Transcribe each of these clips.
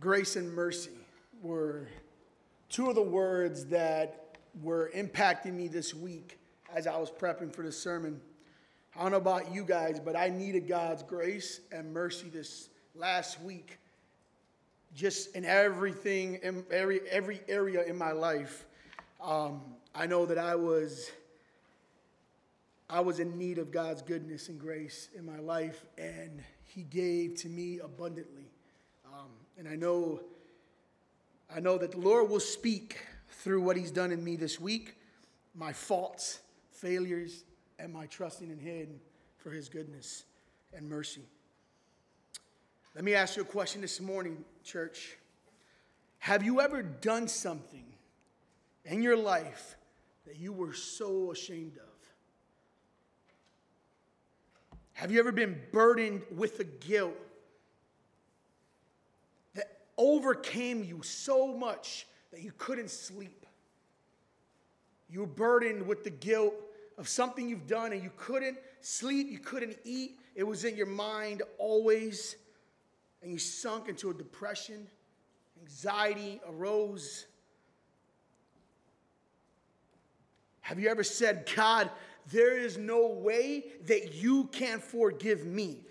grace and mercy were two of the words that were impacting me this week as I was prepping for this sermon. I don't know about you guys, but I needed God's grace and mercy this last week, just in everything, in every, every area in my life. Um, I know that I was, I was in need of God's goodness and grace in my life, and He gave to me abundantly. And I know, I know that the Lord will speak through what He's done in me this week, my faults, failures, and my trusting in Him for His goodness and mercy. Let me ask you a question this morning, church. Have you ever done something in your life that you were so ashamed of? Have you ever been burdened with the guilt overcame you so much that you couldn't sleep? You were burdened with the guilt of something you've done and you couldn't sleep, you couldn't eat. It was in your mind always, and you sunk into a depression. Anxiety arose. Have you ever said, God, there is no way that you can forgive me?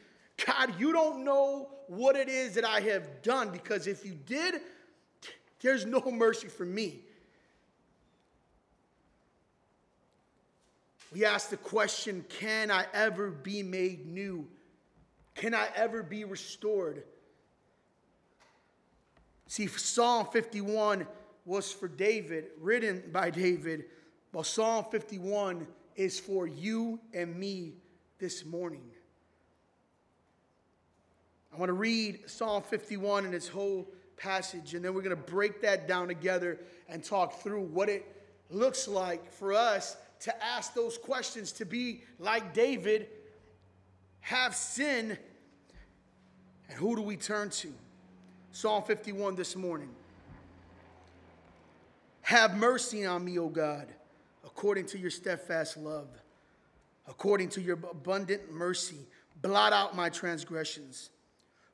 God, you don't know what it is that I have done because if you did, there's no mercy for me. We ask the question Can I ever be made new? Can I ever be restored? See, Psalm 51 was for David, written by David, but Psalm 51 is for you and me this morning. I want to read Psalm 51 in its whole passage, and then we're going to break that down together and talk through what it looks like for us to ask those questions, to be like David, have sin, and who do we turn to? Psalm 51 this morning. Have mercy on me, O God, according to your steadfast love, according to your abundant mercy. Blot out my transgressions.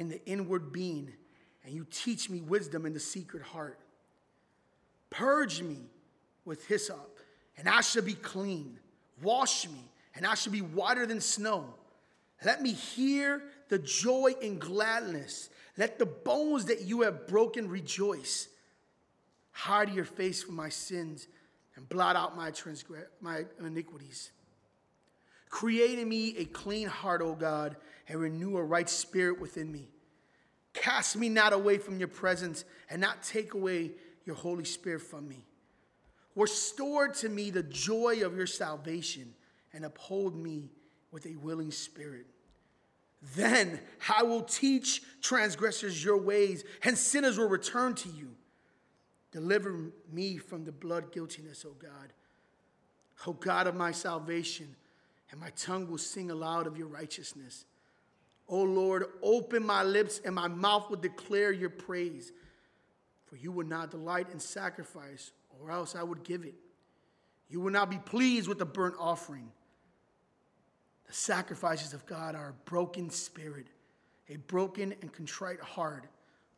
in the inward being, and you teach me wisdom in the secret heart. Purge me with hyssop, and I shall be clean. Wash me, and I shall be whiter than snow. Let me hear the joy and gladness. Let the bones that you have broken rejoice. Hide your face from my sins and blot out my, transgress- my iniquities. Create in me a clean heart, O God, and renew a right spirit within me. Cast me not away from your presence, and not take away your Holy Spirit from me. Restore to me the joy of your salvation and uphold me with a willing spirit. Then I will teach transgressors your ways, and sinners will return to you. Deliver me from the blood guiltiness, O God. O God of my salvation, and my tongue will sing aloud of your righteousness. O Lord, open my lips, and my mouth will declare your praise. For you will not delight in sacrifice, or else I would give it. You will not be pleased with the burnt offering. The sacrifices of God are a broken spirit, a broken and contrite heart.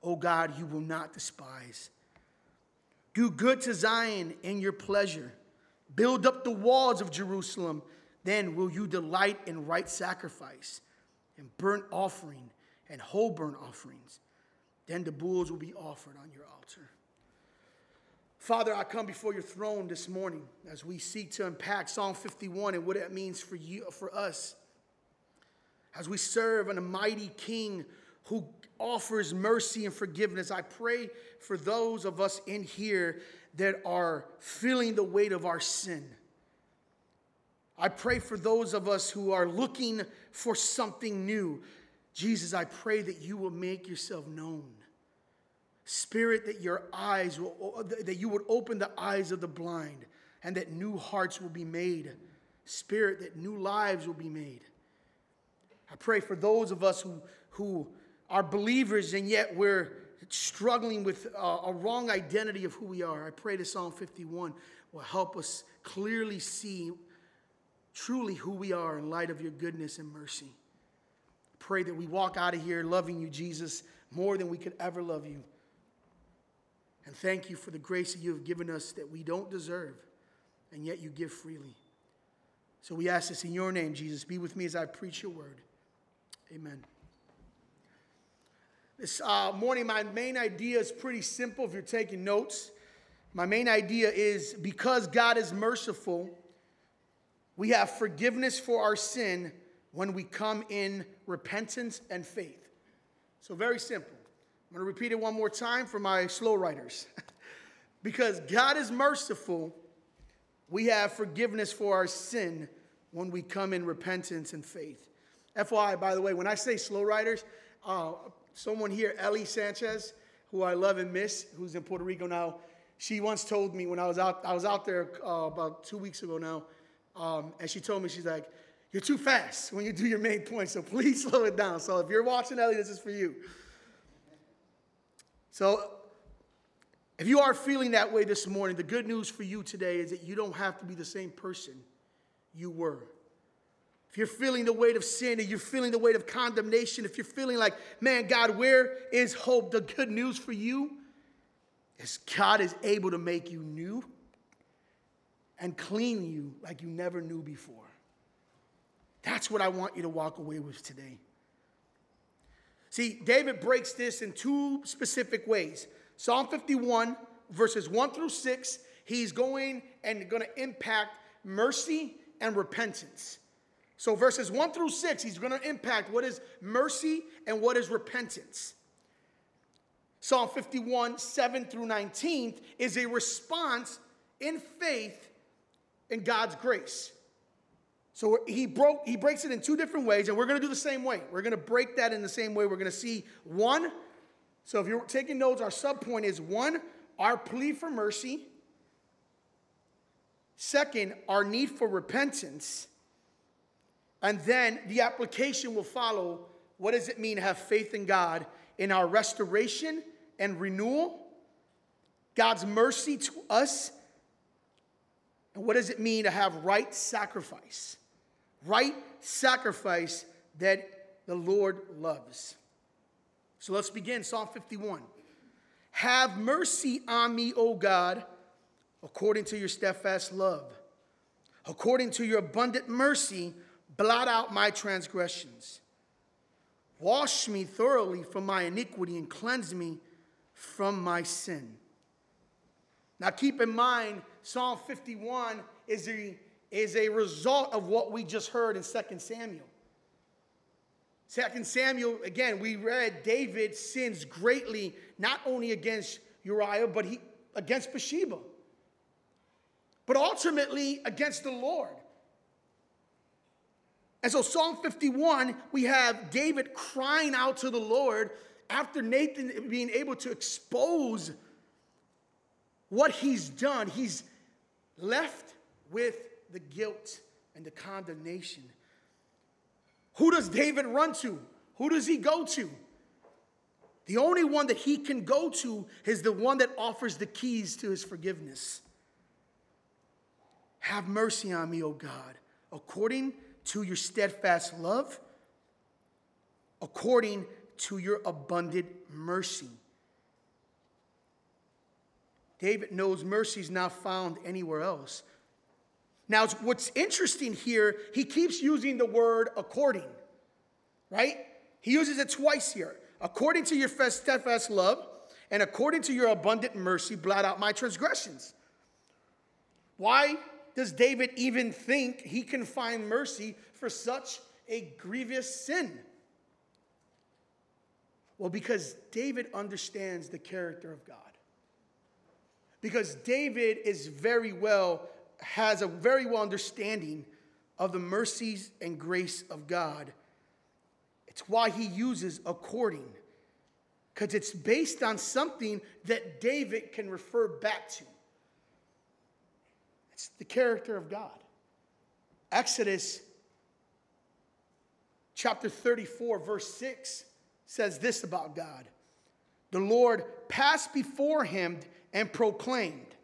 O God, you will not despise. Do good to Zion in your pleasure. Build up the walls of Jerusalem. Then will you delight in right sacrifice and burnt offering and whole burnt offerings. Then the bulls will be offered on your altar. Father, I come before your throne this morning as we seek to unpack Psalm 51 and what it means for you, for us. As we serve on a mighty King who offers mercy and forgiveness, I pray for those of us in here that are feeling the weight of our sin. I pray for those of us who are looking for something new. Jesus, I pray that you will make yourself known. Spirit, that your eyes will, that you would open the eyes of the blind and that new hearts will be made. Spirit, that new lives will be made. I pray for those of us who, who are believers and yet we're struggling with a, a wrong identity of who we are. I pray that Psalm 51 will help us clearly see truly who we are in light of your goodness and mercy. Pray that we walk out of here loving you, Jesus, more than we could ever love you. And thank you for the grace that you have given us that we don't deserve, and yet you give freely. So we ask this in your name, Jesus. Be with me as I preach your word. Amen. This uh, morning, my main idea is pretty simple if you're taking notes. My main idea is because God is merciful, we have forgiveness for our sin when we come in repentance and faith. So, very simple. I'm going to repeat it one more time for my slow writers. because God is merciful, we have forgiveness for our sin when we come in repentance and faith. FYI, by the way, when I say slow writers, uh, someone here, Ellie Sanchez, who I love and miss, who's in Puerto Rico now, she once told me when I was out, I was out there uh, about two weeks ago now, um, and she told me, she's like, you're too fast when you do your main point, so please slow it down. So if you're watching Ellie, this is for you. So if you are feeling that way this morning, the good news for you today is that you don't have to be the same person you were. If you're feeling the weight of sin, if you're feeling the weight of condemnation, if you're feeling like, man, God, where is hope? The good news for you is God is able to make you new and clean you like you never knew before. That's what I want you to walk away with today. See, David breaks this in two specific ways. Psalm 51, verses 1 through 6, he's going and going to impact mercy and repentance. So, verses 1 through 6, he's going to impact what is mercy and what is repentance. Psalm 51, 7 through 19, is a response in faith in God's grace. So he broke he breaks it in two different ways, and we're going to do the same way. We're going to break that in the same way. We're going to see one. So if you're taking notes, our subpoint is one, our plea for mercy. Second, our need for repentance. And then the application will follow what does it mean to have faith in God in our restoration and renewal? God's mercy to us. And what does it mean to have right sacrifice? Right sacrifice that the Lord loves. So let's begin Psalm 51. Have mercy on me, O God, according to your steadfast love. According to your abundant mercy, blot out my transgressions. Wash me thoroughly from my iniquity and cleanse me from my sin. Now, keep in mind, Psalm 51 is a, is a result of what we just heard in 2 Samuel. 2 Samuel, again, we read David sins greatly, not only against Uriah, but he, against Bathsheba, but ultimately against the Lord. And so, Psalm 51, we have David crying out to the Lord after Nathan being able to expose what he's done. He's left with the guilt and the condemnation. Who does David run to? Who does he go to? The only one that he can go to is the one that offers the keys to his forgiveness. Have mercy on me, O God, according to your steadfast love, according to your abundant mercy. David knows mercy is not found anywhere else. Now, what's interesting here, he keeps using the word according, right? He uses it twice here. According to your steadfast love, and according to your abundant mercy, blot out my transgressions. Why does David even think he can find mercy for such a grievous sin? Well, because David understands the character of God. Because David is very well, has a very well understanding of the mercies and grace of God. It's why he uses according. because it's based on something that David can refer back to. It's the character of God. Exodus chapter 34, verse 6 says this about God The Lord passed before him and proclaimed,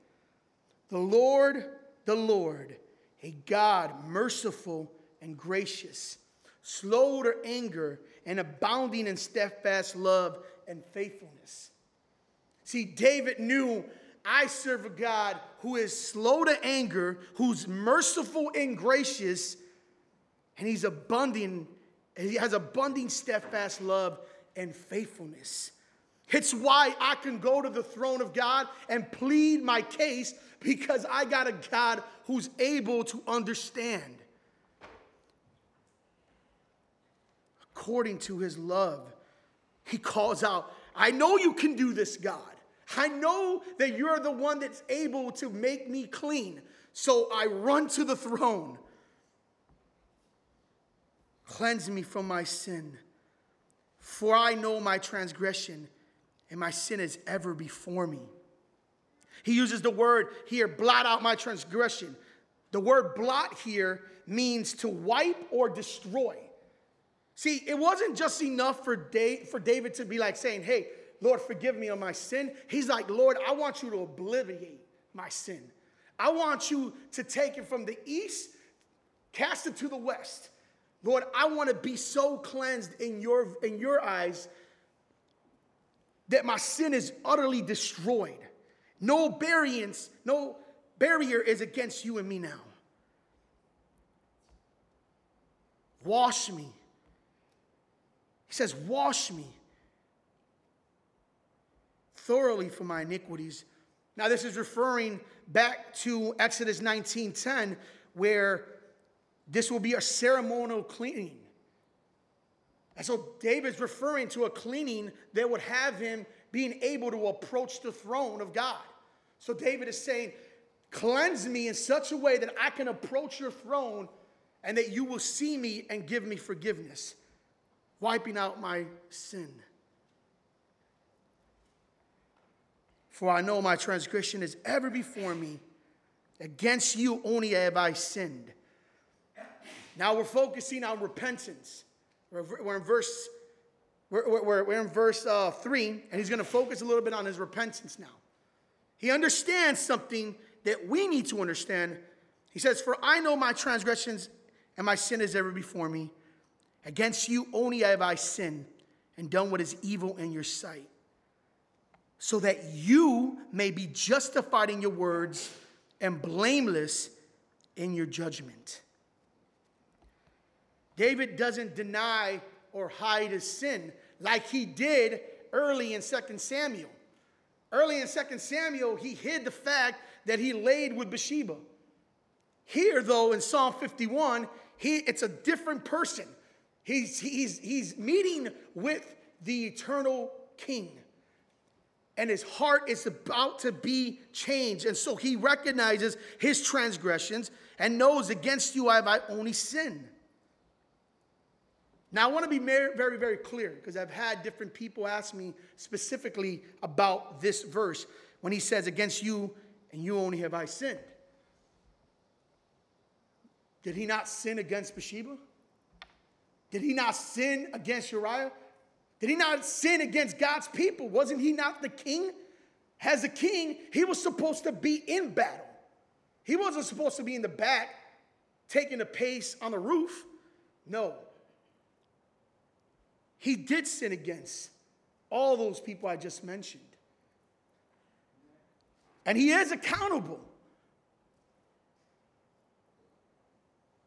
The Lord, the Lord, a God merciful and gracious, slow to anger, and abounding in steadfast love and faithfulness. See, David knew I serve a God who is slow to anger, who's merciful and gracious, and he's abundant, he has abundant steadfast love and faithfulness. It's why I can go to the throne of God and plead my case because I got a God who's able to understand. According to his love, he calls out, I know you can do this, God. I know that you're the one that's able to make me clean. So I run to the throne. Cleanse me from my sin, for I know my transgression, and my sin is ever before me. He uses the word here, blot out my transgression. The word blot here means to wipe or destroy. See, it wasn't just enough for, for David to be like saying, Hey, Lord, forgive me of my sin. He's like, Lord, I want you to obliterate my sin. I want you to take it from the east, cast it to the west. Lord, I want to be so cleansed in your, in your eyes that my sin is utterly destroyed. No variance, no barrier is against you and me now. Wash me. He says, Wash me thoroughly for my iniquities. Now, this is referring back to Exodus 19:10, where this will be a ceremonial cleaning. And so David's referring to a cleaning that would have him being able to approach the throne of God. So David is saying, Cleanse me in such a way that I can approach your throne and that you will see me and give me forgiveness, wiping out my sin. For I know my transgression is ever before me. Against you only have I sinned. Now we're focusing on repentance. We're, in verse, we're, we're, we're in verse uh, three, and he's going to focus a little bit on his repentance now. He understands something that we need to understand. He says, For I know my transgressions and my sin is ever before me. Against you only have I sinned and done what is evil in your sight, so that you may be justified in your words and blameless in your judgment. David doesn't deny or hide his sin like he did early in 2 Samuel. Early in 2 Samuel, he hid the fact that he laid with Bathsheba. Here, though, in Psalm 51, he, it's a different person. He's, he's, he's meeting with the eternal king. And his heart is about to be changed. And so he recognizes his transgressions and knows against you I have only sinned. Now, I want to be very, very, clear because I've had different people ask me specifically about this verse when he says, Against you and you only have I sinned. Did he not sin against Bathsheba? Did he not sin against Uriah? Did he not sin against God's people? Wasn't he not the king? As a king, he was supposed to be in battle. He wasn't supposed to be in the back taking a pace on the roof. No, he did sin against all those people I just mentioned. And he is accountable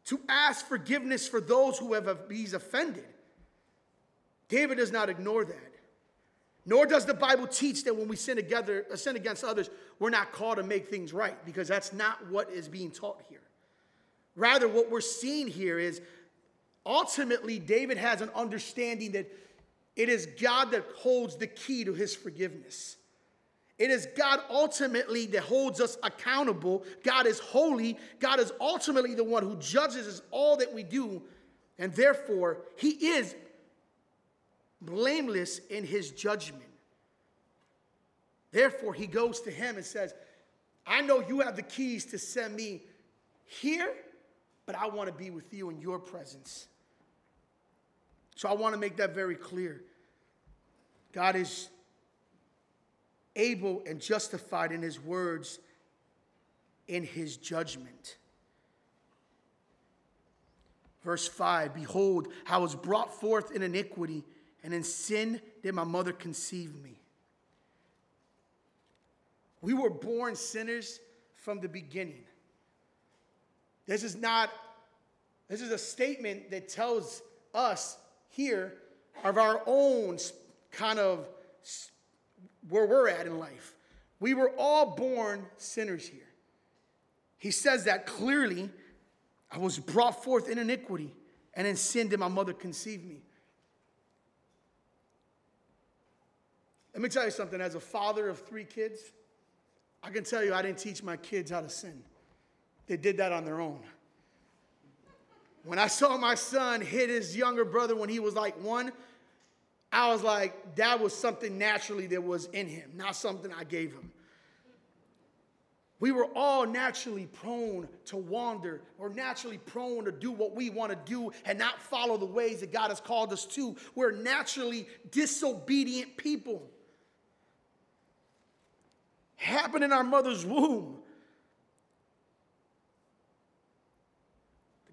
to ask forgiveness for those who have he's offended. David does not ignore that. Nor does the Bible teach that when we sin together, uh, sin against others, we're not called to make things right, because that's not what is being taught here. Rather, what we're seeing here is Ultimately, David has an understanding that it is God that holds the key to his forgiveness. It is God ultimately that holds us accountable. God is holy. God is ultimately the one who judges us all that we do. And therefore, he is blameless in his judgment. Therefore, he goes to him and says, I know you have the keys to send me here, but I want to be with you in your presence. So I want to make that very clear. God is able and justified in his words in his judgment. Verse 5 Behold, I was brought forth in iniquity, and in sin did my mother conceive me. We were born sinners from the beginning. This is not, this is a statement that tells us here of our own kind of where we're at in life. We were all born sinners here. He says that clearly. I was brought forth in iniquity, and in sin did my mother conceive me. Let me tell you something. As a father of three kids, I can tell you I didn't teach my kids how to sin. They did that on their own. When I saw my son hit his younger brother when he was like one, I was like, that was something naturally that was in him, not something I gave him. We were all naturally prone to wander or naturally prone to do what we want to do and not follow the ways that God has called us to. We're naturally disobedient people. Happened in our mother's womb.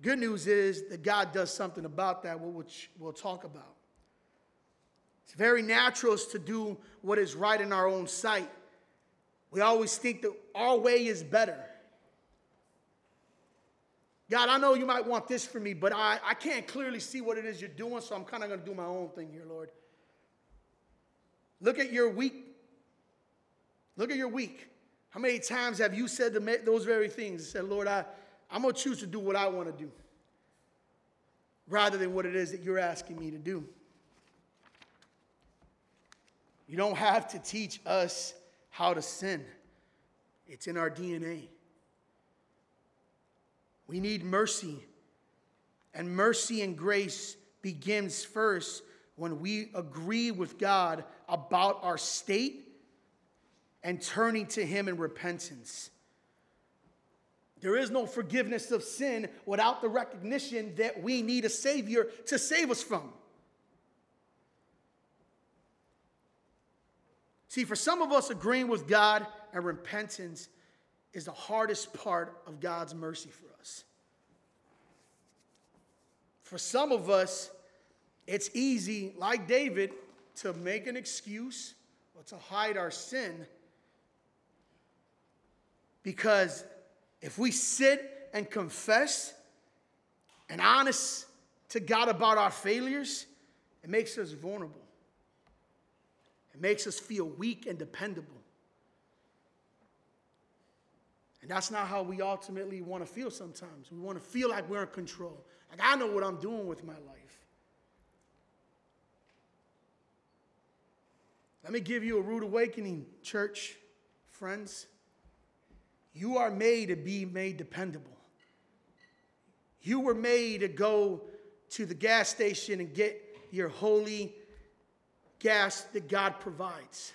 Good news is that God does something about that, which we'll talk about. It's very natural to do what is right in our own sight. We always think that our way is better. God, I know you might want this for me, but I, I can't clearly see what it is you're doing, so I'm kind of going to do my own thing here, Lord. Look at your week. Look at your week. How many times have you said those very things? Said, Lord, I, I'm going to choose to do what I want to do rather than what it is that you're asking me to do. You don't have to teach us how to sin, it's in our DNA. We need mercy. And mercy and grace begins first when we agree with God about our state and turning to Him in repentance. There is no forgiveness of sin without the recognition that we need a Savior to save us from. See, for some of us, agreeing with God and repentance is the hardest part of God's mercy for us. For some of us, it's easy, like David, to make an excuse or to hide our sin. Because if we sit and confess and honest to God about our failures, it makes us vulnerable. It makes us feel weak and dependable. And that's not how we ultimately want to feel sometimes. We want to feel like we're in control. Like, I know what I'm doing with my life. Let me give you a rude awakening, church, friends. You are made to be made dependable. You were made to go to the gas station and get your holy gas that God provides.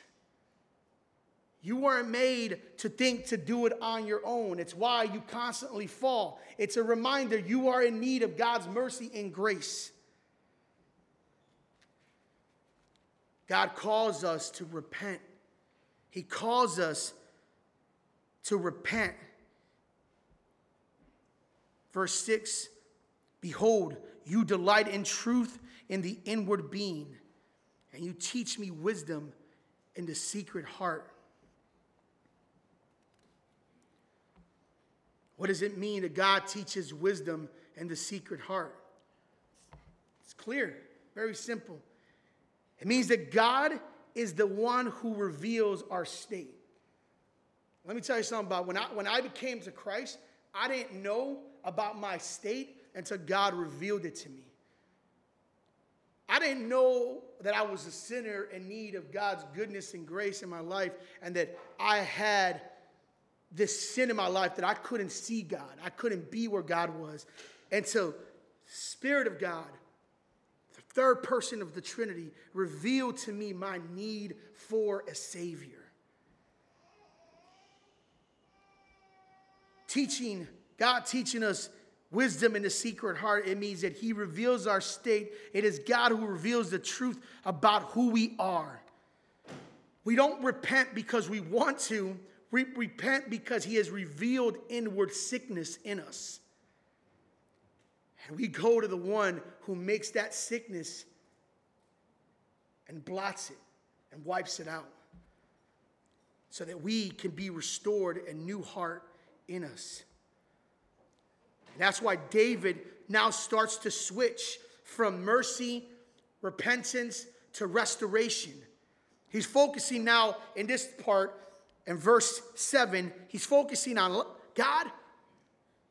You weren't made to think to do it on your own. It's why you constantly fall. It's a reminder you are in need of God's mercy and grace. God calls us to repent. He calls us to repent. Verse 6 Behold, you delight in truth in the inward being and you teach me wisdom in the secret heart. What does it mean that God teaches wisdom in the secret heart? It's clear, very simple. It means that God is the one who reveals our state. Let me tell you something about when I when I became to Christ, I didn't know about my state until God revealed it to me. I didn't know that I was a sinner in need of God's goodness and grace in my life, and that I had this sin in my life that I couldn't see God. I couldn't be where God was. Until Spirit of God, the third person of the Trinity, revealed to me my need for a Savior. Teaching, God teaching us wisdom in the secret heart, it means that He reveals our state. It is God who reveals the truth about who we are. We don't repent because we want to, we repent because He has revealed inward sickness in us. And we go to the one who makes that sickness and blots it and wipes it out so that we can be restored a new heart in us. And that's why David now starts to switch from mercy, repentance to restoration. He's focusing now in this part, in verse 7, he's focusing on God.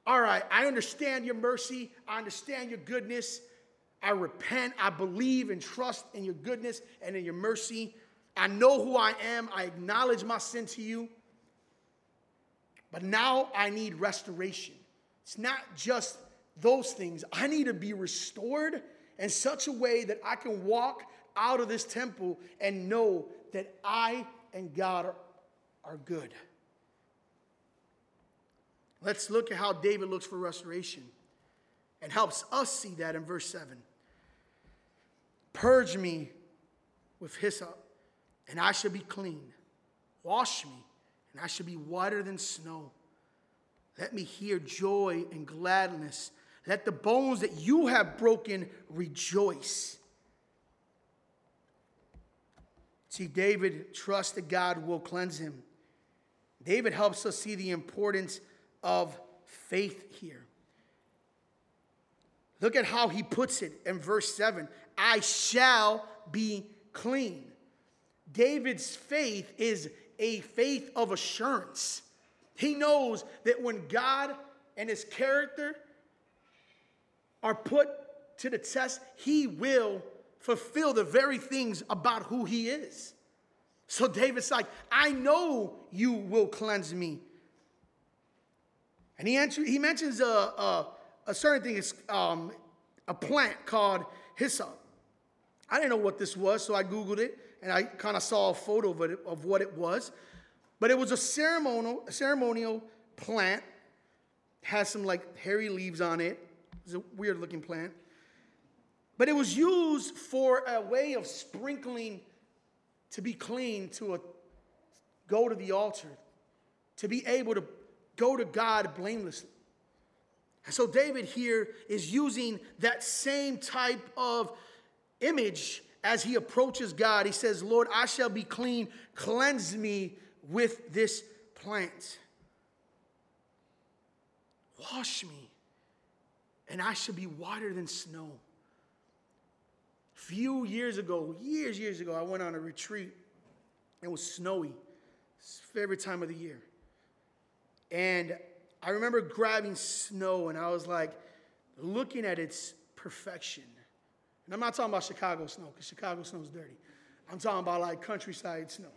All right, I understand your mercy, I understand your goodness. I repent, I believe and trust in your goodness and in your mercy. I know who I am, I acknowledge my sin to you. But now I need restoration. It's not just those things. I need to be restored in such a way that I can walk out of this temple and know that I and God are, are good. Let's look at how David looks for restoration and helps us see that in verse 7. Purge me with hyssop, and I shall be clean. Wash me, and I shall be whiter than snow. Let me hear joy and gladness. Let the bones that you have broken rejoice. See, David trusts that God will cleanse him. David helps us see the importance of faith here. Look at how he puts it in verse 7 I shall be clean. David's faith is a faith of assurance. He knows that when God and his character are put to the test, he will fulfill the very things about who he is. So David's like, I know you will cleanse me. And he, answer, he mentions a, a, a certain thing, um, a plant called hyssop. I didn't know what this was, so I Googled it and I kind of saw a photo of, it, of what it was. But it was a ceremonial, ceremonial plant, has some like hairy leaves on it. It's a weird looking plant. But it was used for a way of sprinkling to be clean, to a, go to the altar, to be able to go to God blamelessly. And so David here is using that same type of image as he approaches God. He says, Lord, I shall be clean. Cleanse me with this plant. Wash me, and I shall be whiter than snow few years ago, years, years ago, I went on a retreat. It was snowy. It's favorite time of the year. And I remember grabbing snow and I was like looking at its perfection. And I'm not talking about Chicago snow, because Chicago snow is dirty. I'm talking about like countryside snow.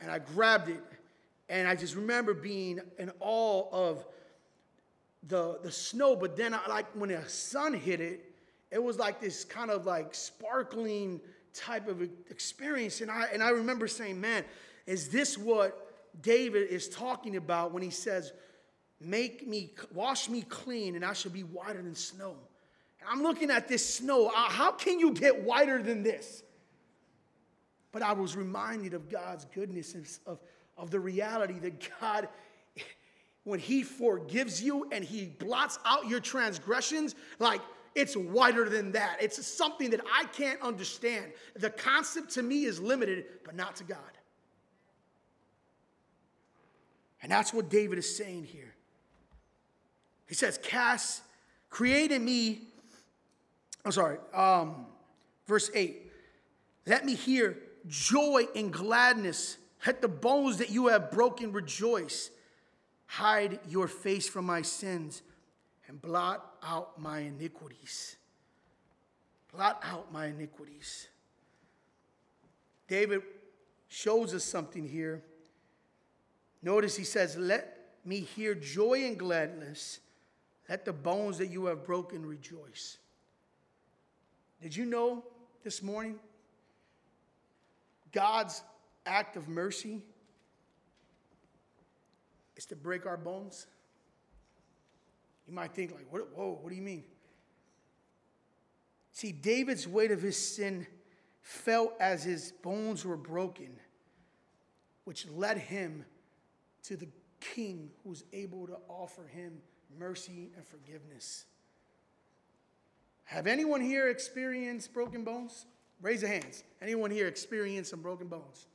And I grabbed it, and I just remember being in awe of the, the snow. But then, I, like when the sun hit it, it was like this kind of like sparkling type of experience. And I, and I remember saying, man, is this what David is talking about when he says, make me, wash me clean and I shall be whiter than snow? I'm looking at this snow. Uh, how can you get whiter than this? But I was reminded of God's goodness, of, of the reality that God, when He forgives you and He blots out your transgressions, like it's wider than that. It's something that I can't understand. The concept to me is limited, but not to God. And that's what David is saying here. He says, Cast, create in me, I'm sorry, um, verse 8. Let me hear joy and gladness. Let the bones that you have broken rejoice. Hide your face from my sins and blot out my iniquities. Blot out my iniquities. David shows us something here. Notice he says, Let me hear joy and gladness. Let the bones that you have broken rejoice. Did you know this morning God's act of mercy is to break our bones? You might think, like, whoa, what do you mean? See, David's weight of his sin felt as his bones were broken, which led him to the king who was able to offer him mercy and forgiveness. Have anyone here experienced broken bones? Raise your hands. Anyone here experienced some broken bones?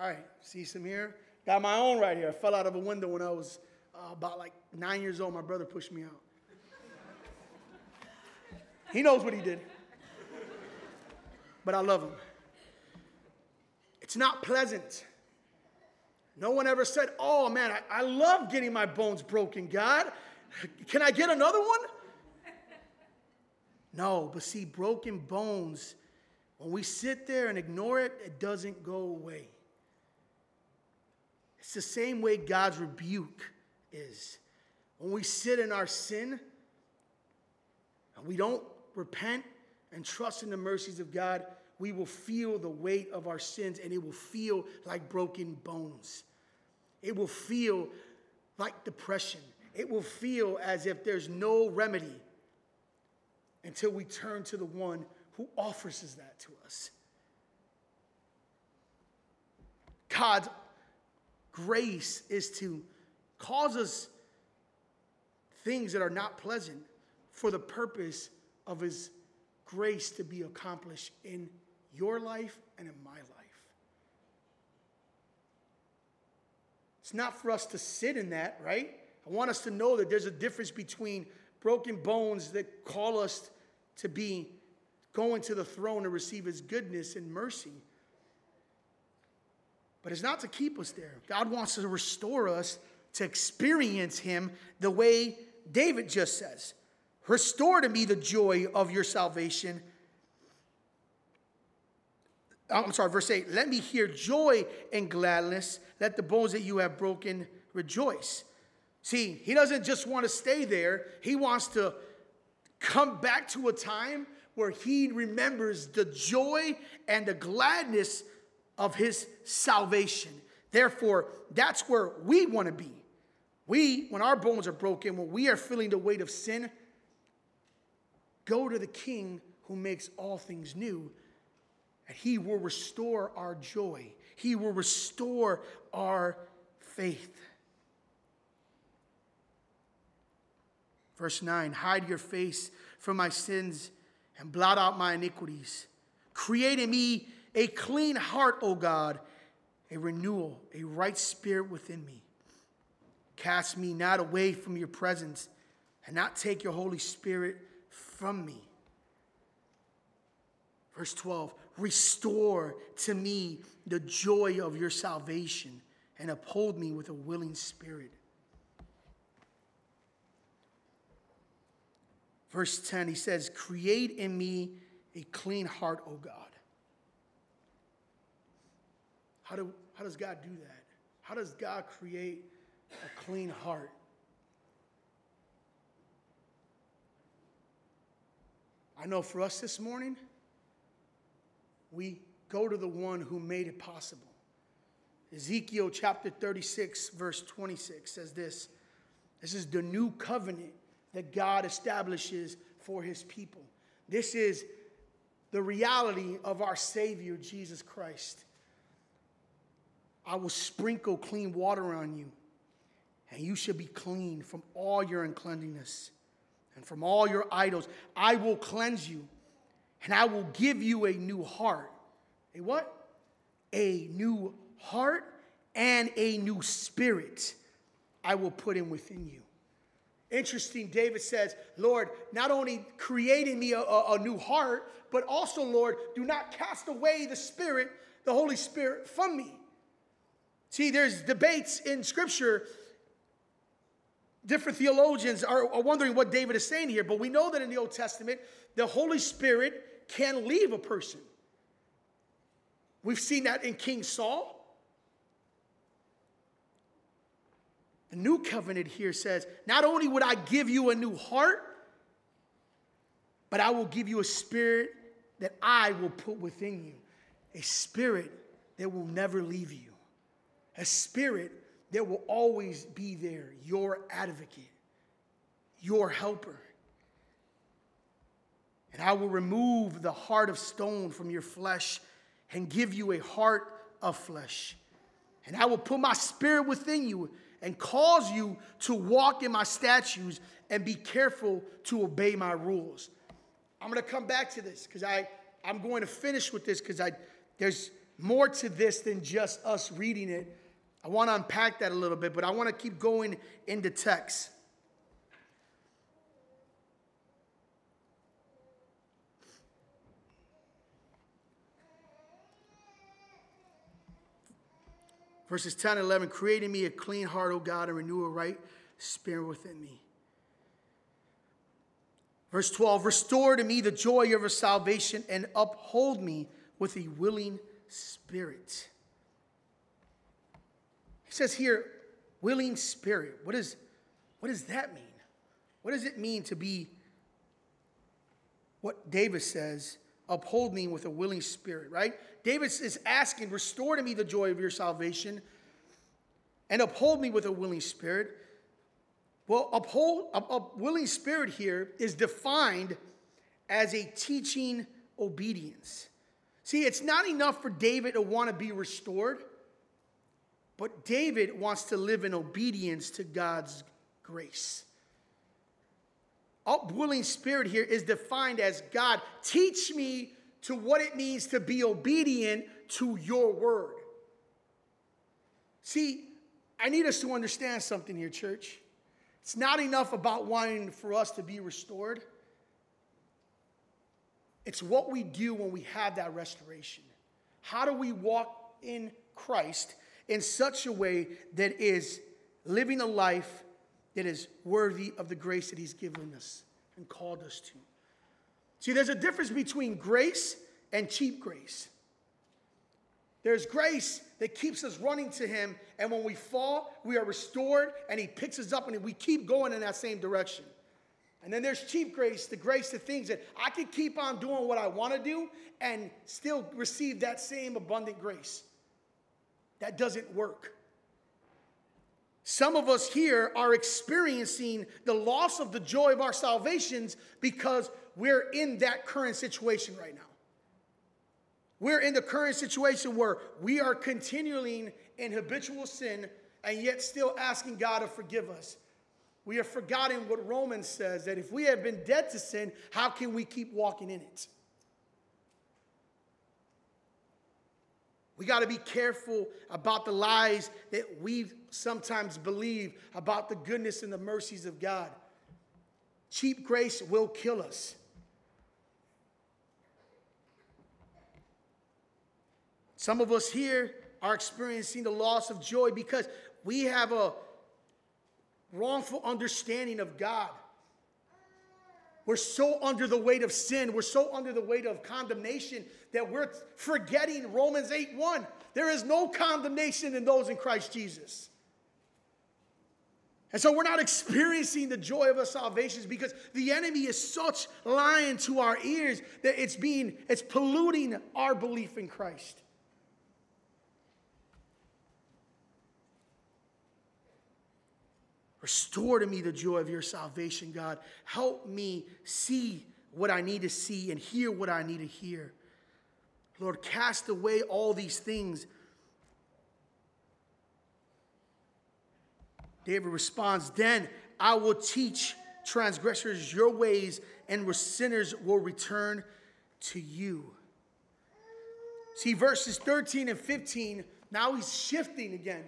All right, see some here. Got my own right here. I fell out of a window when I was uh, about like nine years old. My brother pushed me out. he knows what he did but I love him. It's not pleasant. No one ever said, Oh man, I, I love getting my bones broken, God. Can I get another one? No, but see, broken bones, when we sit there and ignore it, it doesn't go away. It's the same way God's rebuke is. When we sit in our sin and we don't repent and trust in the mercies of God, we will feel the weight of our sins and it will feel like broken bones. It will feel like depression. It will feel as if there's no remedy until we turn to the one who offers us that to us. God's grace is to cause us things that are not pleasant for the purpose of his grace to be accomplished in your life and in my life. It's not for us to sit in that, right? I want us to know that there's a difference between broken bones that call us to be going to the throne to receive his goodness and mercy. But it's not to keep us there. God wants to restore us to experience him the way David just says. Restore to me the joy of your salvation. I'm sorry, verse 8. Let me hear joy and gladness. Let the bones that you have broken rejoice. See, he doesn't just want to stay there, he wants to come back to a time where he remembers the joy and the gladness of his salvation. Therefore, that's where we want to be. We, when our bones are broken, when we are feeling the weight of sin, Go to the King who makes all things new, and he will restore our joy, he will restore our faith. Verse 9 Hide your face from my sins and blot out my iniquities. Create in me a clean heart, O God, a renewal, a right spirit within me. Cast me not away from your presence, and not take your Holy Spirit from me. Verse 12 Restore to me the joy of your salvation and uphold me with a willing spirit. Verse 10, he says, Create in me a clean heart, O God. How, do, how does God do that? How does God create a clean heart? I know for us this morning, we go to the one who made it possible. Ezekiel chapter 36, verse 26 says this This is the new covenant that God establishes for his people. This is the reality of our Savior, Jesus Christ. I will sprinkle clean water on you, and you shall be clean from all your uncleanness and from all your idols. I will cleanse you, and I will give you a new heart. A what? A new heart and a new spirit I will put in within you. Interesting, David says, Lord, not only creating me a, a, a, new heart, but also, Lord, do not cast away the Spirit, the Holy Spirit, from me. See, there's debates in Scripture Different theologians are, are wondering what David is saying here, but we know that in the Old Testament, the Holy Spirit can leave a person. We've seen that in King Saul. The new covenant here says, Not only would I give you a new heart, but I will give you a spirit that I will put within you. A spirit that will never leave you. A spirit that will always be there, your advocate, your helper. And I will remove the heart of stone from your flesh and give you a heart of flesh. And I will put my spirit within you and cause you to walk in my statutes and be careful to obey my rules. I'm going to come back to this because I I'm going to finish with this because I there's more to this than just us reading it. I want to unpack that a little bit, but I want to keep going into text. Verses 10 and 11, creating me a clean heart, O God, and renew a right spirit within me. Verse 12, restore to me the joy of your salvation and uphold me with a willing spirit. He says here, willing spirit. What, is, what does that mean? What does it mean to be what David says, uphold me with a willing spirit, right? David is asking, Restore to me the joy of your salvation and uphold me with a willing spirit. Well, uphold, a, a willing spirit here is defined as a teaching obedience. See, it's not enough for David to want to be restored, but David wants to live in obedience to God's grace. Upwilling spirit here is defined as God, teach me to what it means to be obedient to your word. See, I need us to understand something here, church. It's not enough about wanting for us to be restored. It's what we do when we have that restoration. How do we walk in Christ in such a way that is living a life that is worthy of the grace that He's given us and called us to? See, there's a difference between grace and cheap grace. There's grace that keeps us running to Him, and when we fall, we are restored, and He picks us up, and we keep going in that same direction. And then there's cheap grace, the grace to things that I can keep on doing what I want to do and still receive that same abundant grace. That doesn't work. Some of us here are experiencing the loss of the joy of our salvations because we're in that current situation right now. We're in the current situation where we are continuing in habitual sin and yet still asking God to forgive us. We have forgotten what Romans says that if we have been dead to sin, how can we keep walking in it? We got to be careful about the lies that we sometimes believe about the goodness and the mercies of God. Cheap grace will kill us. Some of us here are experiencing the loss of joy because we have a wrongful understanding of God. We're so under the weight of sin, we're so under the weight of condemnation that we're forgetting Romans 8 1. There is no condemnation in those in Christ Jesus. And so we're not experiencing the joy of our salvations because the enemy is such lying to our ears that it's being, it's polluting our belief in Christ. Restore to me the joy of your salvation, God. Help me see what I need to see and hear what I need to hear. Lord, cast away all these things. David responds, Then I will teach transgressors your ways, and sinners will return to you. See, verses 13 and 15, now he's shifting again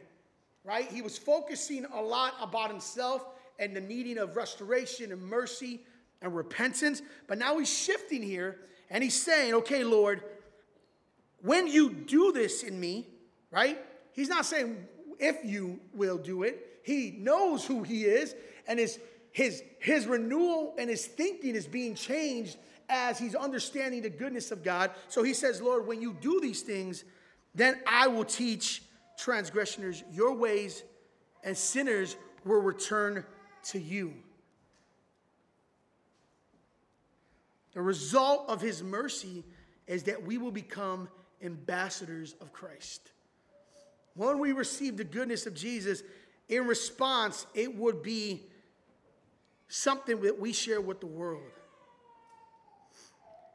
right? He was focusing a lot about himself and the needing of restoration and mercy and repentance. But now he's shifting here and he's saying, okay, Lord, when you do this in me, right? He's not saying if you will do it. He knows who he is and his, his, his renewal and his thinking is being changed as he's understanding the goodness of God. So he says, Lord, when you do these things, then I will teach transgressors your ways, and sinners will return to you. The result of his mercy is that we will become ambassadors of Christ. When we receive the goodness of Jesus, in response, it would be something that we share with the world.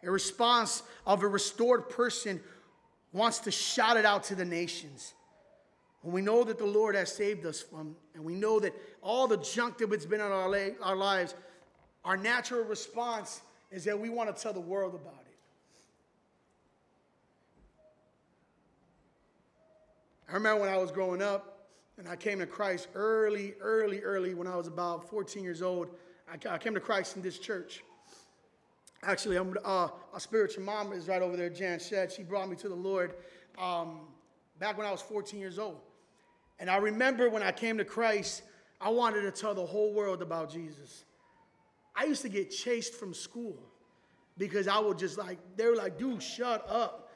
A response of a restored person wants to shout it out to the nations. When we know that the Lord has saved us from, and we know that all the junk that has been in our, our lives, our natural response is that we want to tell the world about it. I remember when I was growing up and I came to Christ early, early, early when I was about 14 years old. I, came to Christ in this church. Actually, I'm, uh, spiritual mom is right over there, Jan Shed. She brought me to the Lord um, back when I was 14 years old. And I remember when I came to Christ, I wanted to tell the whole world about Jesus. I used to get chased from school because I would just like, they were like, dude, shut up.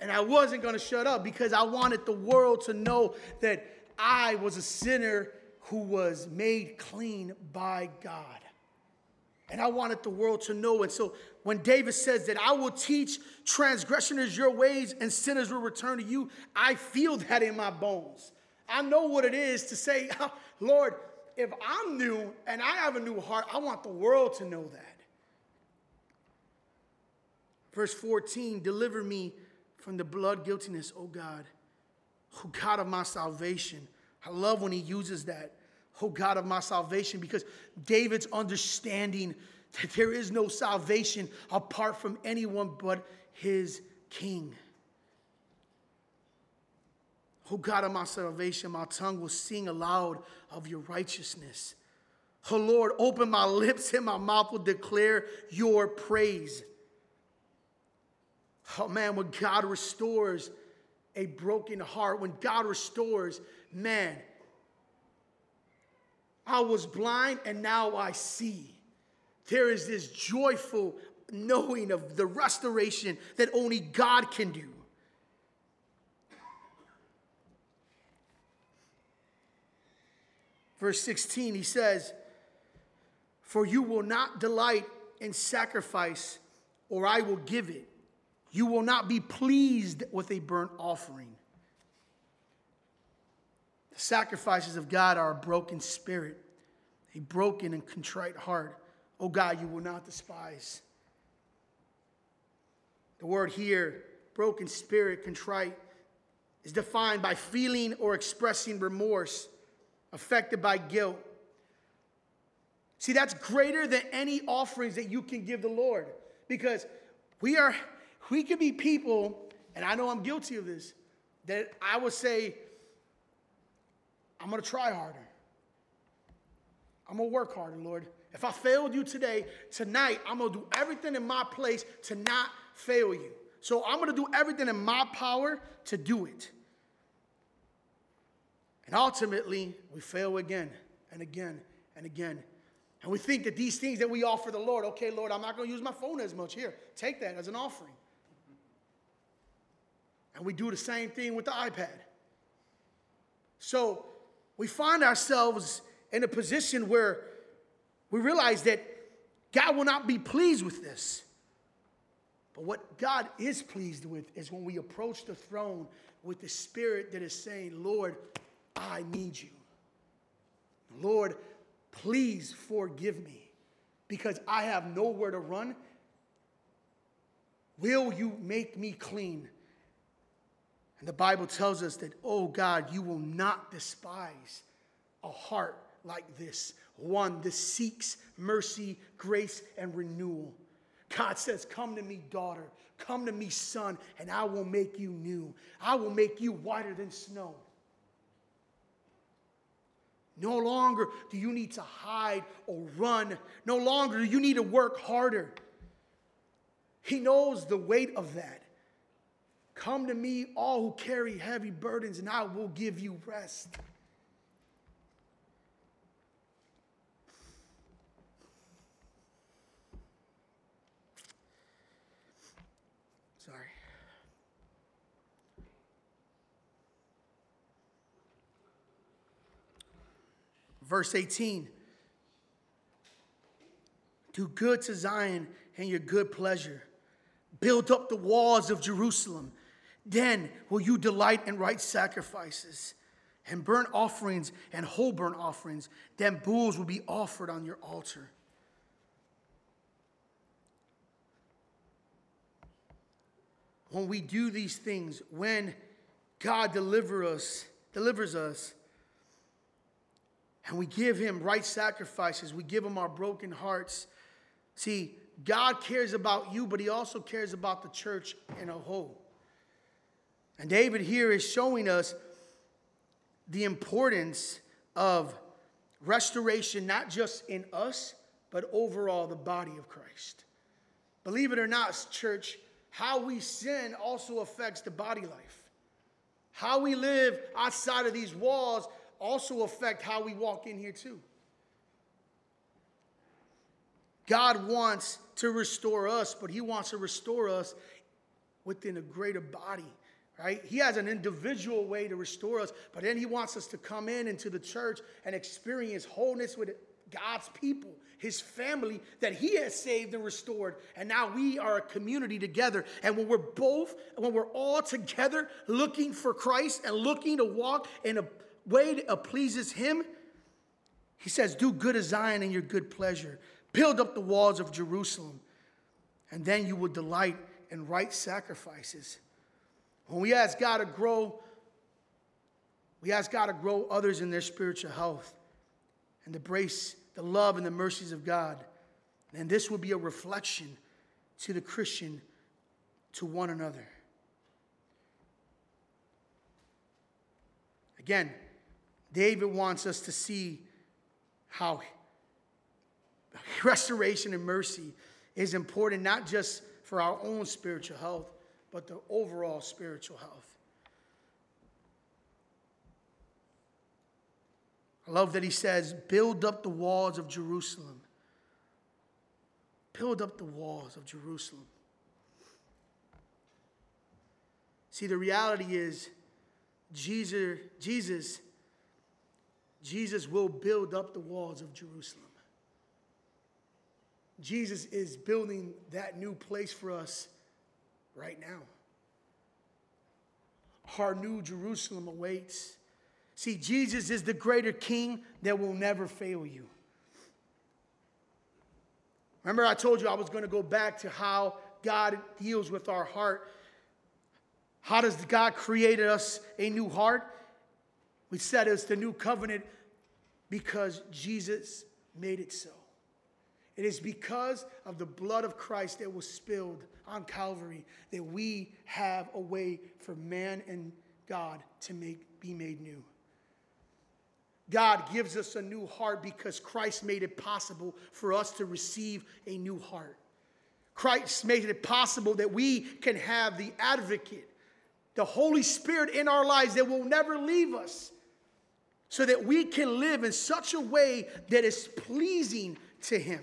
And I wasn't gonna shut up because I wanted the world to know that I was a sinner who was made clean by God. And I wanted the world to know. And so when David says that I will teach transgressors your ways and sinners will return to you, I feel that in my bones. I know what it is to say, Lord, if I'm new and I have a new heart, I want the world to know that. Verse 14, deliver me from the blood guiltiness, O God, O God of my salvation. I love when he uses that, O God of my salvation, because David's understanding that there is no salvation apart from anyone but his king. O God of my salvation, my tongue will sing aloud of your righteousness. O Lord, open my lips and my mouth will declare your praise. Oh man, when God restores a broken heart, when God restores, man, I was blind and now I see. There is this joyful knowing of the restoration that only God can do. Verse 16, he says, For you will not delight in sacrifice, or I will give it. You will not be pleased with a burnt offering. The sacrifices of God are a broken spirit, a broken and contrite heart. Oh God, you will not despise. The word here, broken spirit, contrite, is defined by feeling or expressing remorse affected by guilt. See, that's greater than any offerings that you can give the Lord because we are, we can be people, and I know I'm guilty of this, that I would say, I'm gonna try harder. I'm gonna work harder, Lord. If I failed you today, tonight, I'm gonna do everything in my place to not fail you. So I'm gonna do everything in my power to do it. And ultimately, we fail again and again and again. And we think that these things that we offer the Lord, okay, Lord, I'm not going to use my phone as much. Here, take that as an offering. And we do the same thing with the iPad. So we find ourselves in a position where we realize that God will not be pleased with this. But what God is pleased with is when we approach the throne with the spirit that is saying, Lord, I need you. Lord, please forgive me because I have nowhere to run. Will you make me clean? And the Bible tells us that, oh God, you will not despise a heart like this, one that seeks mercy, grace, and renewal. God says, Come to me, daughter. Come to me, son, and I will make you new. I will make you whiter than snow. No longer do you need to hide or run. No longer do you need to work harder. He knows the weight of that. Come to me, all who carry heavy burdens, and I will give you rest. Verse 18 Do good to Zion and your good pleasure. Build up the walls of Jerusalem. Then will you delight in right sacrifices. and burnt offerings and whole burnt offerings. Then bulls will be offered on your altar. When we do these things, when God deliver us, delivers us, and we give him right sacrifices, we give him our broken hearts. See, God cares about you, but he also cares about the church in a whole. And David here is showing us the importance of restoration, not just in us, but overall the body of Christ. Believe it or not, church, how we sin also affects the body life. How we live outside of these walls also affect how we walk in here too. God wants to restore us, but he wants to restore us within a greater body right? He has an individual way to restore us, but then he wants us to come in into the church and experience wholeness with God's people, his family that he has saved and restored. And now we are a community together. And when we're both, when we're all together looking for Christ and looking to walk in a way that pleases him, he says, Do good as Zion in your good pleasure. Build up the walls of Jerusalem, and then you will delight in right sacrifices. When we ask God to grow, we ask God to grow others in their spiritual health and embrace the love and the mercies of God. And this will be a reflection to the Christian to one another. Again, David wants us to see how restoration and mercy is important, not just for our own spiritual health, but the overall spiritual health. I love that he says, Build up the walls of Jerusalem. Build up the walls of Jerusalem. See, the reality is, Jesus, Jesus, Jesus will build up the walls of Jerusalem. Jesus is building that new place for us right now. Our new Jerusalem awaits. See, Jesus is the greater king that will never fail you. Remember, I told you I was going to go back to how God deals with our heart. How does God create us a new heart? We said it's the new covenant because Jesus made it so. It is because of the blood of Christ that was spilled on Calvary that we have a way for man and God to make, be made new. God gives us a new heart because Christ made it possible for us to receive a new heart. Christ made it possible that we can have the advocate, the Holy Spirit in our lives that will never leave us, so that we can live in such a way that is pleasing to Him.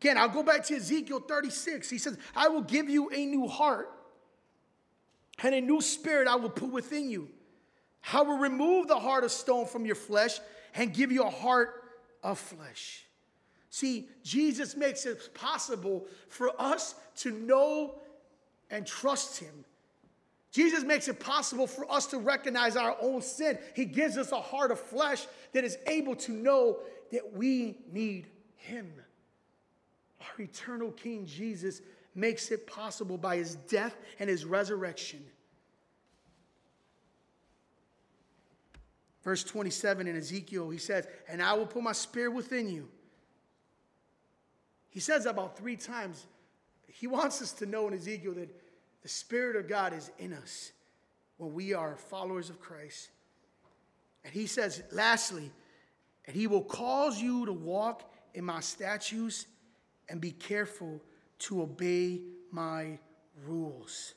Again, I'll go back to Ezekiel 36. He says, I will give you a new heart, and a new spirit I will put within you. I will remove the heart of stone from your flesh and give you a heart of flesh. See, Jesus makes it possible for us to know and trust Him. Jesus makes it possible for us to recognize our own sin. He gives us a heart of flesh that is able to know that we need Him. Our eternal King Jesus makes it possible by his death and his resurrection. Verse 27 in Ezekiel, he says, And I will put my spirit within you. He says about three times. He wants us to know in Ezekiel that the Spirit of God is in us when we are followers of Christ. And he says, lastly, and he will cause you to walk in my statutes and be careful to obey my rules.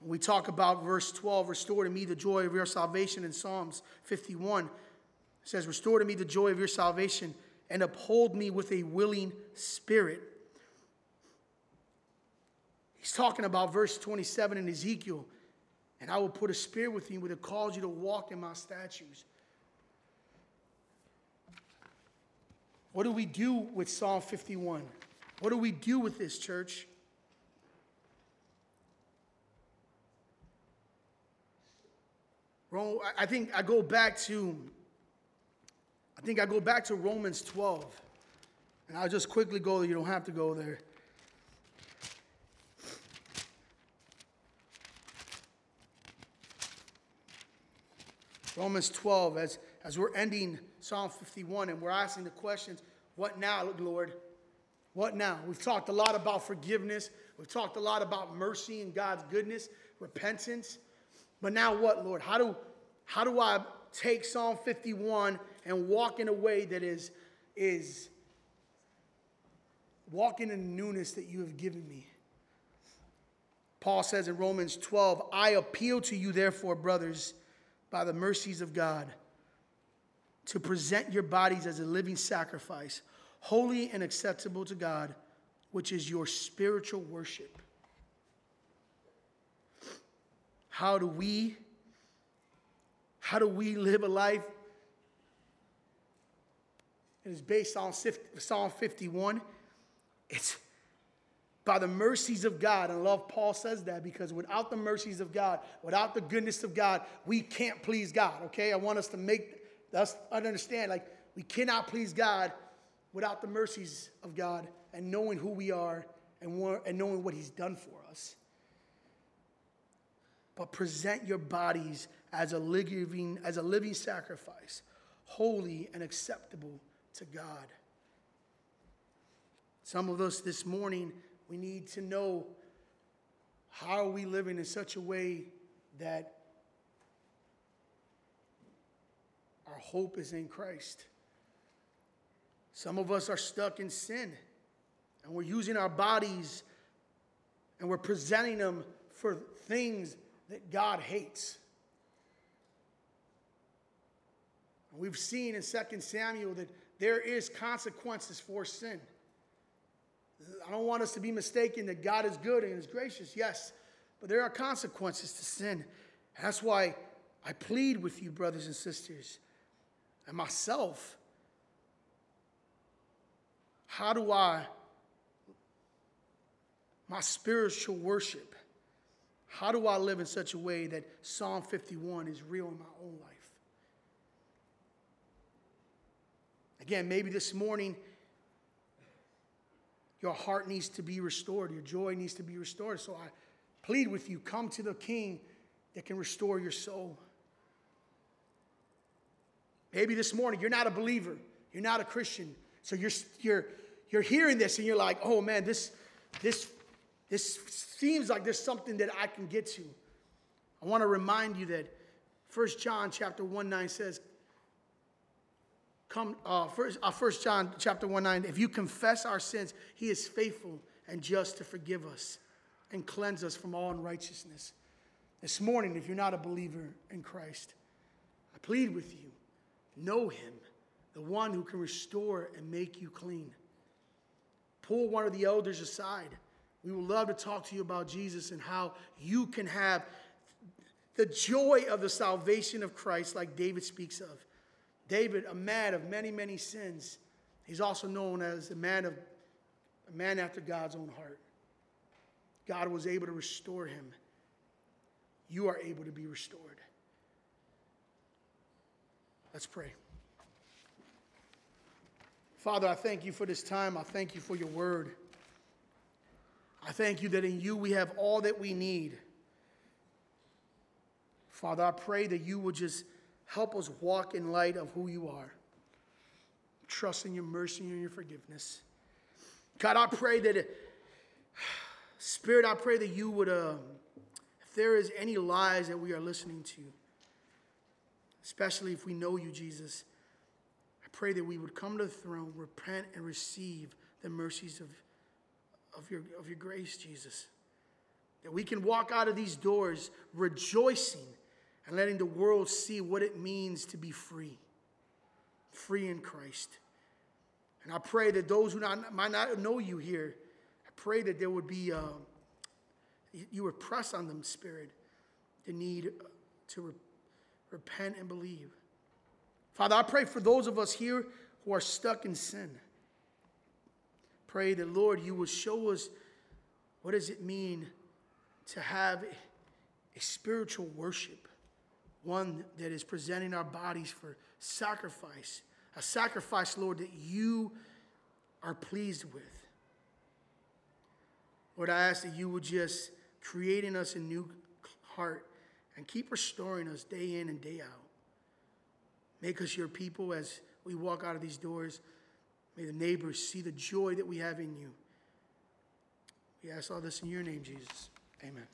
When we talk about verse 12, restore to me the joy of your salvation in Psalms 51, it says, Restore to me the joy of your salvation and uphold me with a willing spirit. He's talking about verse 27 in Ezekiel. And I will put a spirit within you that calls you to walk in my statutes. What do we do with Psalm 51? What do we do with this, church? I think I go back to, I think I go back to Romans 12. And I'll just quickly go. You don't have to go there. Romans 12, as, as we're ending Psalm 51 and we're asking the questions, what now, Lord? What now? We've talked a lot about forgiveness. We've talked a lot about mercy and God's goodness, repentance. But now what, Lord? How do, how do I take Psalm 51 and walk in a way that is, is walking in the newness that you have given me? Paul says in Romans 12, I appeal to you, therefore, brothers by the mercies of God to present your bodies as a living sacrifice, holy and acceptable to God, which is your spiritual worship. How do we how do we live a life it is based on Psalm 51. It's by the mercies of God. And love Paul says that because without the mercies of God, without the goodness of God, we can't please God. Okay? I want us to make us understand like we cannot please God without the mercies of God and knowing who we are and, and knowing what He's done for us. But present your bodies as a living, as a living sacrifice, holy and acceptable to God. Some of us this morning we need to know how are we living in such a way that our hope is in Christ. Some of us are stuck in sin and we're using our bodies and we're presenting them for things that God hates. We've seen in 2 Samuel that there is consequences for sin. I don't want us to be mistaken that God is good and is gracious, yes, but there are consequences to sin. That's why I plead with you, brothers and sisters, and myself. How do I, my spiritual worship, how do I live in such a way that Psalm 51 is real in my own life? Again, maybe this morning your heart needs to be restored. Your joy needs to be restored. So I plead with you come to the King that can restore your soul. Maybe this morning you're not a believer, you're not a Christian. So you're, you're, you're hearing this and you're like, oh man, this, this, this seems like there's something that I can get to. I want to remind you that 1 John chapter 1 9 says, come uh, first, uh, first john chapter 1 9 if you confess our sins he is faithful and just to forgive us and cleanse us from all unrighteousness. This morning if you're not a believer in christ i plead with you know him the one who can restore and make you clean. Pull one of the elders aside. We would love to talk to you about jesus and how you can have the joy of the salvation of christ like david speaks of David, a man of many, many sins, he's also known as a man of a man after God's own heart. God was able to restore him. You are able to be restored. Let's pray. Father, I thank you for this time. I thank you for your word. I thank you that in you we have all that we need. Father, I pray that you would just Help us walk in light of who you are. Trust in your mercy and your forgiveness. God, I pray that, Spirit, I pray that you would, uh, if there is any lies that we are listening to, especially if we know you, Jesus, I pray that we would come to the throne, repent, and receive the mercies of, of, your, of your grace, Jesus. That we can walk out of these doors rejoicing and letting the world see what it means to be free, free in Christ. And I pray that those who not, might not know you here, I pray that there would be, uh, you would press on them, Spirit, the need to re- repent and believe. Father, I pray for those of us here who are stuck in sin. Pray that, Lord, you will show us what does it mean to have a spiritual worship one that is presenting our bodies for sacrifice, a sacrifice, Lord, that you are pleased with. Lord, I ask that you would just create in us a new heart and keep restoring us day in and day out. Make us your people as we walk out of these doors. May the neighbors see the joy that we have in you. We ask all this in your name, Jesus. Amen.